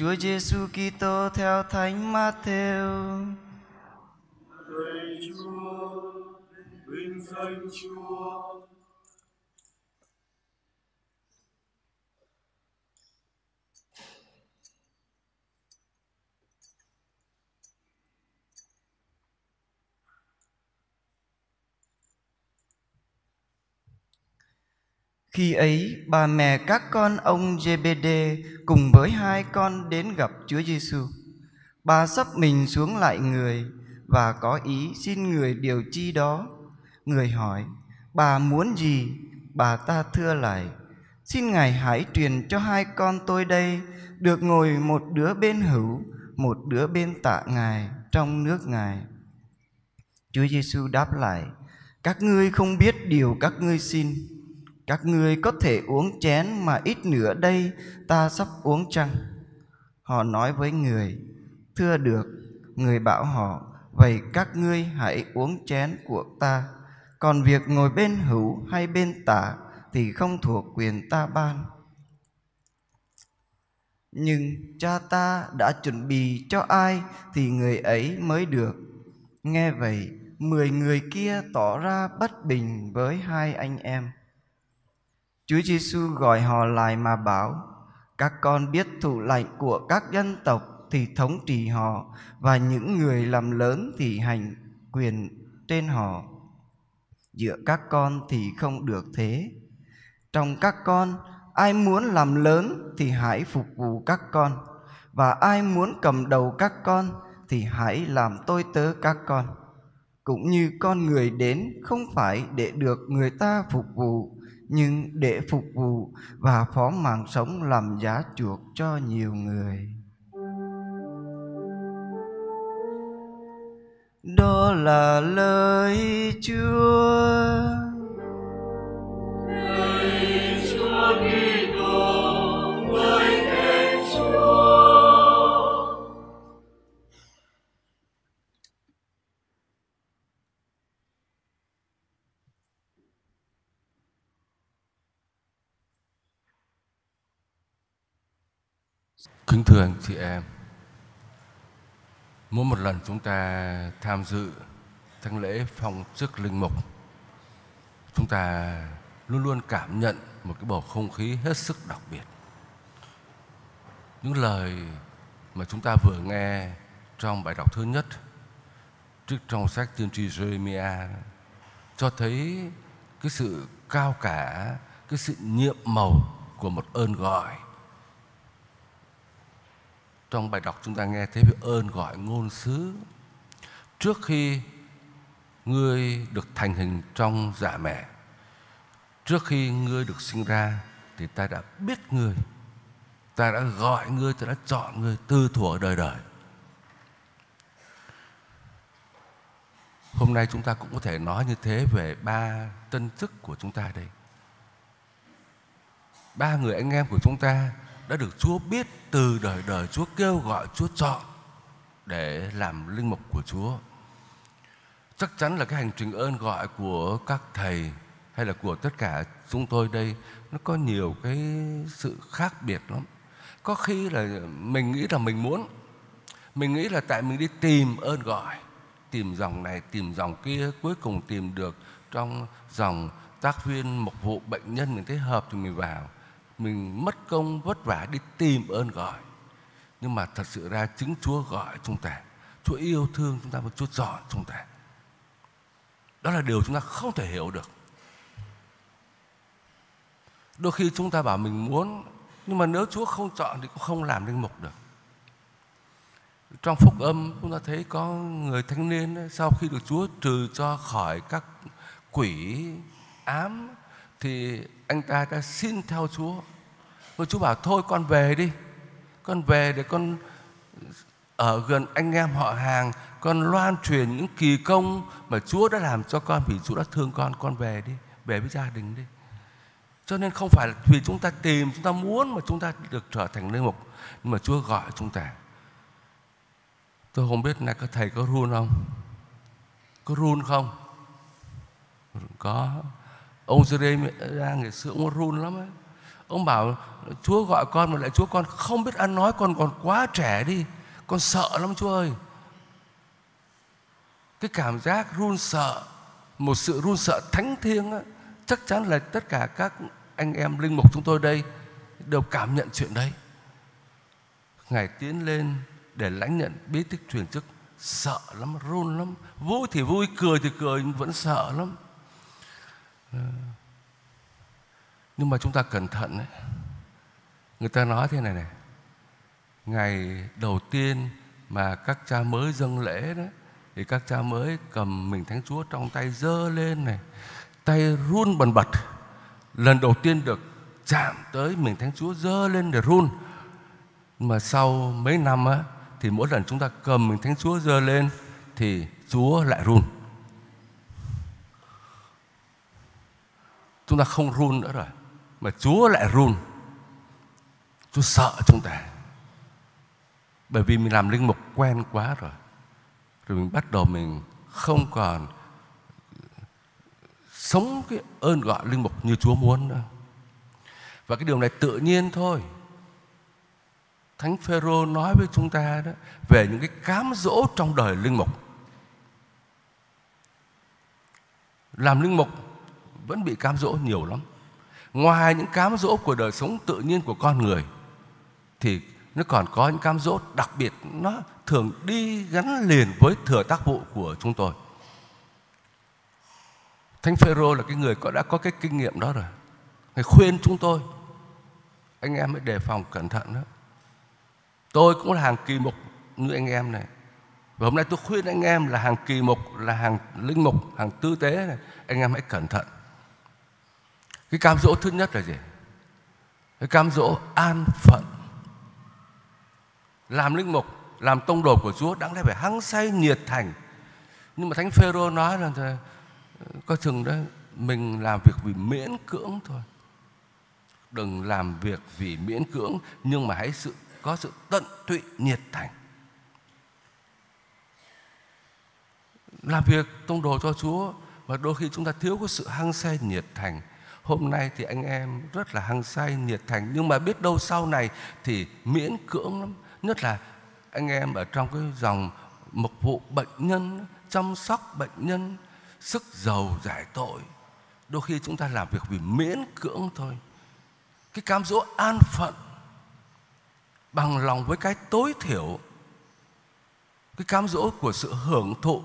Chúa Giêsu Kitô theo Thánh Matthew. Lạy Chúa, vinh danh Chúa. Khi ấy, bà mẹ các con ông JBD cùng với hai con đến gặp Chúa Giêsu. Bà sắp mình xuống lại người và có ý xin người điều chi đó. Người hỏi, bà muốn gì? Bà ta thưa lại, xin Ngài hãy truyền cho hai con tôi đây được ngồi một đứa bên hữu, một đứa bên tạ Ngài trong nước Ngài. Chúa Giêsu đáp lại, các ngươi không biết điều các ngươi xin các ngươi có thể uống chén mà ít nữa đây, ta sắp uống chăng? Họ nói với người, thưa được, người bảo họ, vậy các ngươi hãy uống chén của ta. Còn việc ngồi bên hữu hay bên tả thì không thuộc quyền ta ban. Nhưng cha ta đã chuẩn bị cho ai thì người ấy mới được. Nghe vậy, mười người kia tỏ ra bất bình với hai anh em. Chúa Giêsu gọi họ lại mà bảo: Các con biết thủ lệnh của các dân tộc thì thống trị họ và những người làm lớn thì hành quyền trên họ. Giữa các con thì không được thế. Trong các con, ai muốn làm lớn thì hãy phục vụ các con và ai muốn cầm đầu các con thì hãy làm tôi tớ các con. Cũng như con người đến không phải để được người ta phục vụ nhưng để phục vụ và phó mạng sống làm giá chuộc cho nhiều người. Đó là lời Chúa. Kính thưa anh chị em, mỗi một lần chúng ta tham dự thánh lễ phong chức linh mục, chúng ta luôn luôn cảm nhận một cái bầu không khí hết sức đặc biệt. Những lời mà chúng ta vừa nghe trong bài đọc thứ nhất trước trong sách tiên tri Jeremiah cho thấy cái sự cao cả, cái sự nhiệm màu của một ơn gọi trong bài đọc chúng ta nghe thấy về ơn gọi ngôn sứ. Trước khi ngươi được thành hình trong dạ mẹ, trước khi ngươi được sinh ra thì ta đã biết ngươi. Ta đã gọi ngươi, ta đã chọn ngươi từ thuở đời đời. Hôm nay chúng ta cũng có thể nói như thế về ba tân chức của chúng ta đây. Ba người anh em của chúng ta đã được Chúa biết từ đời đời Chúa kêu gọi, Chúa chọn để làm linh mục của Chúa. Chắc chắn là cái hành trình ơn gọi của các thầy hay là của tất cả chúng tôi đây, nó có nhiều cái sự khác biệt lắm. Có khi là mình nghĩ là mình muốn, mình nghĩ là tại mình đi tìm ơn gọi, tìm dòng này, tìm dòng kia, cuối cùng tìm được trong dòng tác viên mục vụ bệnh nhân mình thấy hợp thì mình vào mình mất công vất vả đi tìm ơn gọi nhưng mà thật sự ra chính Chúa gọi chúng ta, Chúa yêu thương chúng ta và Chúa chọn chúng ta. Đó là điều chúng ta không thể hiểu được. Đôi khi chúng ta bảo mình muốn, nhưng mà nếu Chúa không chọn thì cũng không làm linh mục được. Trong phúc âm chúng ta thấy có người thanh niên sau khi được Chúa trừ cho khỏi các quỷ ám thì anh ta đã xin theo Chúa. Và Chúa bảo thôi con về đi. Con về để con ở gần anh em họ hàng, con loan truyền những kỳ công mà Chúa đã làm cho con vì Chúa đã thương con, con về đi, về với gia đình đi. Cho nên không phải là vì chúng ta tìm, chúng ta muốn mà chúng ta được trở thành linh mục, nhưng mà Chúa gọi chúng ta. Tôi không biết là các thầy có run không? Có run không? Có. Ông Jeremy ngày xưa ông run lắm ấy. ông bảo chúa gọi con mà lại chúa con không biết ăn nói con còn quá trẻ đi con sợ lắm chúa ơi. Cái cảm giác run sợ một sự run sợ thánh thiêng á, chắc chắn là tất cả các anh em linh mục chúng tôi đây đều cảm nhận chuyện đấy. Ngài tiến lên để lãnh nhận bí tích truyền chức sợ lắm run lắm. Vui thì vui cười thì cười vẫn sợ lắm nhưng mà chúng ta cẩn thận đấy người ta nói thế này này. Ngày đầu tiên mà các cha mới dâng lễ đấy thì các cha mới cầm mình thánh chúa trong tay dơ lên này, tay run bần bật. Lần đầu tiên được chạm tới mình thánh chúa dơ lên để run. Mà sau mấy năm á, thì mỗi lần chúng ta cầm mình thánh chúa dơ lên, thì chúa lại run. Chúng ta không run nữa rồi, mà chúa lại run chúa sợ chúng ta bởi vì mình làm linh mục quen quá rồi rồi mình bắt đầu mình không còn sống cái ơn gọi linh mục như Chúa muốn nữa. Và cái điều này tự nhiên thôi. Thánh Phêrô nói với chúng ta đó, về những cái cám dỗ trong đời linh mục. Làm linh mục vẫn bị cám dỗ nhiều lắm. Ngoài những cám dỗ của đời sống tự nhiên của con người thì nó còn có những cám dỗ đặc biệt nó thường đi gắn liền với thừa tác vụ của chúng tôi. Thánh Phêrô là cái người có đã có cái kinh nghiệm đó rồi. Ngài khuyên chúng tôi anh em hãy đề phòng cẩn thận đó. Tôi cũng là hàng kỳ mục như anh em này. Và hôm nay tôi khuyên anh em là hàng kỳ mục, là hàng linh mục, hàng tư tế này, anh em hãy cẩn thận. Cái cam dỗ thứ nhất là gì? Cái cam dỗ an phận. Làm linh mục, làm tông đồ của Chúa đáng lẽ phải hăng say nhiệt thành. Nhưng mà Thánh Phêrô nói là có chừng đó mình làm việc vì miễn cưỡng thôi đừng làm việc vì miễn cưỡng nhưng mà hãy sự có sự tận tụy nhiệt thành làm việc tông đồ cho Chúa và đôi khi chúng ta thiếu có sự hăng say nhiệt thành hôm nay thì anh em rất là hăng say, nhiệt thành. Nhưng mà biết đâu sau này thì miễn cưỡng lắm. Nhất là anh em ở trong cái dòng mục vụ bệnh nhân, chăm sóc bệnh nhân, sức giàu giải tội. Đôi khi chúng ta làm việc vì miễn cưỡng thôi. Cái cám dỗ an phận bằng lòng với cái tối thiểu. Cái cám dỗ của sự hưởng thụ.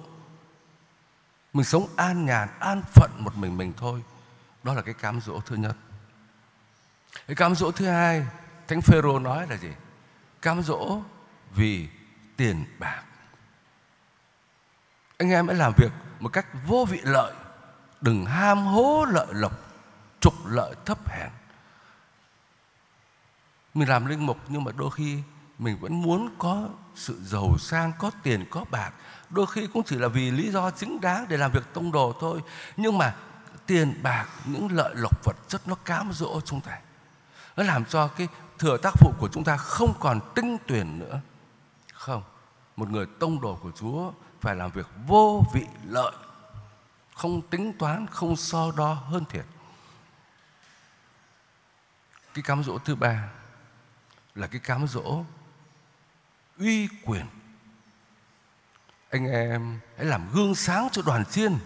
Mình sống an nhàn, an phận một mình mình thôi đó là cái cám dỗ thứ nhất. Cái cám dỗ thứ hai, thánh phêrô nói là gì? Cám dỗ vì tiền bạc. Anh em hãy làm việc một cách vô vị lợi, đừng ham hố lợi lộc, trục lợi thấp hèn. Mình làm linh mục nhưng mà đôi khi mình vẫn muốn có sự giàu sang, có tiền, có bạc. Đôi khi cũng chỉ là vì lý do chính đáng để làm việc tông đồ thôi. Nhưng mà tiền bạc, những lợi lộc vật chất nó cám dỗ chúng ta. Nó làm cho cái thừa tác vụ của chúng ta không còn tinh tuyển nữa. Không, một người tông đồ của chúa phải làm việc vô vị lợi, không tính toán, không so đo hơn thiệt. Cái cám dỗ thứ ba là cái cám dỗ uy quyền. Anh em hãy làm gương sáng cho đoàn chiên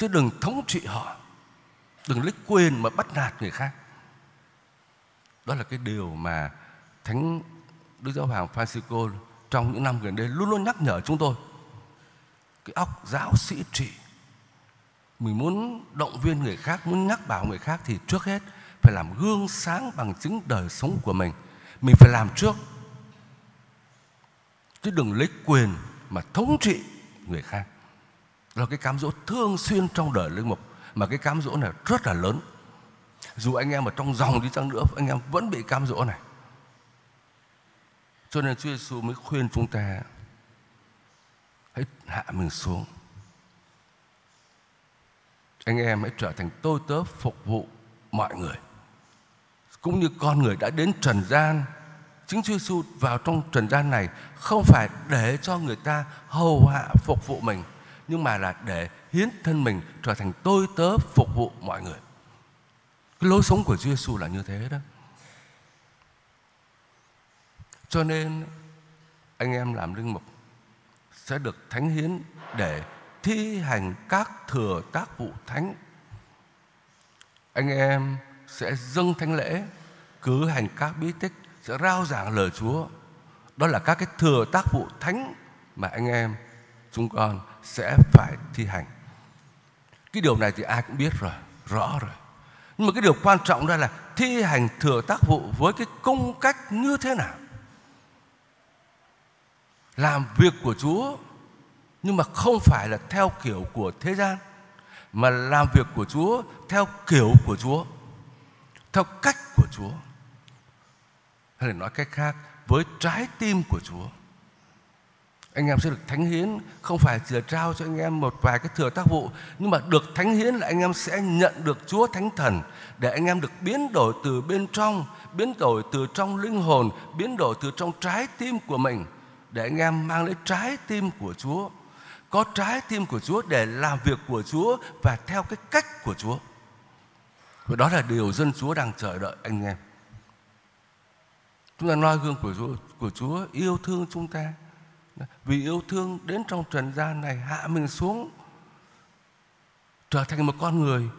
chứ đừng thống trị họ. Đừng lấy quyền mà bắt nạt người khác. Đó là cái điều mà thánh đức giáo hoàng Francisco trong những năm gần đây luôn luôn nhắc nhở chúng tôi. Cái óc giáo sĩ trị. Mình muốn động viên người khác, muốn nhắc bảo người khác thì trước hết phải làm gương sáng bằng chính đời sống của mình. Mình phải làm trước. Chứ đừng lấy quyền mà thống trị người khác là cái cám dỗ thường xuyên trong đời linh mục, mà cái cám dỗ này rất là lớn. Dù anh em ở trong dòng đi chăng nữa, anh em vẫn bị cám dỗ này. Cho nên Chúa Giêsu mới khuyên chúng ta, hãy hạ mình xuống. Anh em hãy trở thành tôi tớ phục vụ mọi người. Cũng như con người đã đến trần gian, chính Chúa Giêsu vào trong trần gian này không phải để cho người ta hầu hạ phục vụ mình nhưng mà là để hiến thân mình trở thành tôi tớ phục vụ mọi người. Cái lối sống của Chúa Giêsu là như thế đó. Cho nên anh em làm linh mục sẽ được thánh hiến để thi hành các thừa tác vụ thánh. Anh em sẽ dâng thánh lễ, cử hành các bí tích, sẽ rao giảng lời Chúa. Đó là các cái thừa tác vụ thánh mà anh em chúng con sẽ phải thi hành. Cái điều này thì ai cũng biết rồi, rõ rồi. Nhưng mà cái điều quan trọng đây là thi hành thừa tác vụ với cái cung cách như thế nào. Làm việc của Chúa, nhưng mà không phải là theo kiểu của thế gian, mà làm việc của Chúa theo kiểu của Chúa, theo cách của Chúa. Hay là nói cách khác, với trái tim của Chúa anh em sẽ được thánh hiến, không phải chỉ là trao cho anh em một vài cái thừa tác vụ, nhưng mà được thánh hiến là anh em sẽ nhận được Chúa Thánh Thần để anh em được biến đổi từ bên trong, biến đổi từ trong linh hồn, biến đổi từ trong trái tim của mình để anh em mang lấy trái tim của Chúa, có trái tim của Chúa để làm việc của Chúa và theo cái cách của Chúa. Và đó là điều dân Chúa đang chờ đợi, anh em. Chúng ta noi gương của Chúa của Chúa, yêu thương chúng ta vì yêu thương đến trong trần gian này hạ mình xuống, trở thành một con người,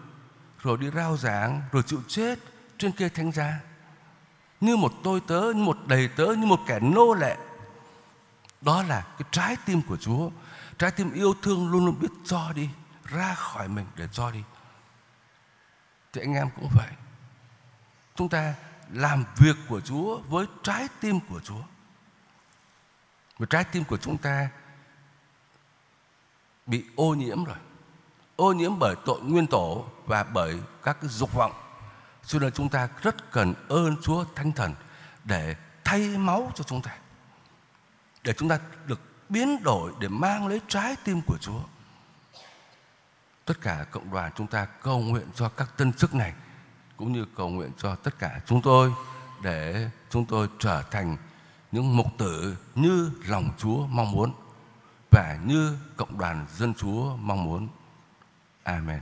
rồi đi rao giảng, rồi chịu chết trên kia thánh giá. Như một tôi tớ, như một đầy tớ, như một kẻ nô lệ. Đó là cái trái tim của Chúa. Trái tim yêu thương luôn luôn biết cho đi, ra khỏi mình để cho đi. Thì anh em cũng vậy. Chúng ta làm việc của Chúa với trái tim của Chúa và trái tim của chúng ta bị ô nhiễm rồi. Ô nhiễm bởi tội nguyên tổ và bởi các cái dục vọng. Cho nên chúng ta rất cần ơn Chúa Thánh Thần để thay máu cho chúng ta. Để chúng ta được biến đổi để mang lấy trái tim của Chúa. Tất cả cộng đoàn chúng ta cầu nguyện cho các tân chức này, cũng như cầu nguyện cho tất cả chúng tôi để chúng tôi trở thành những mục tử như lòng Chúa mong muốn và như cộng đoàn dân Chúa mong muốn. Amen.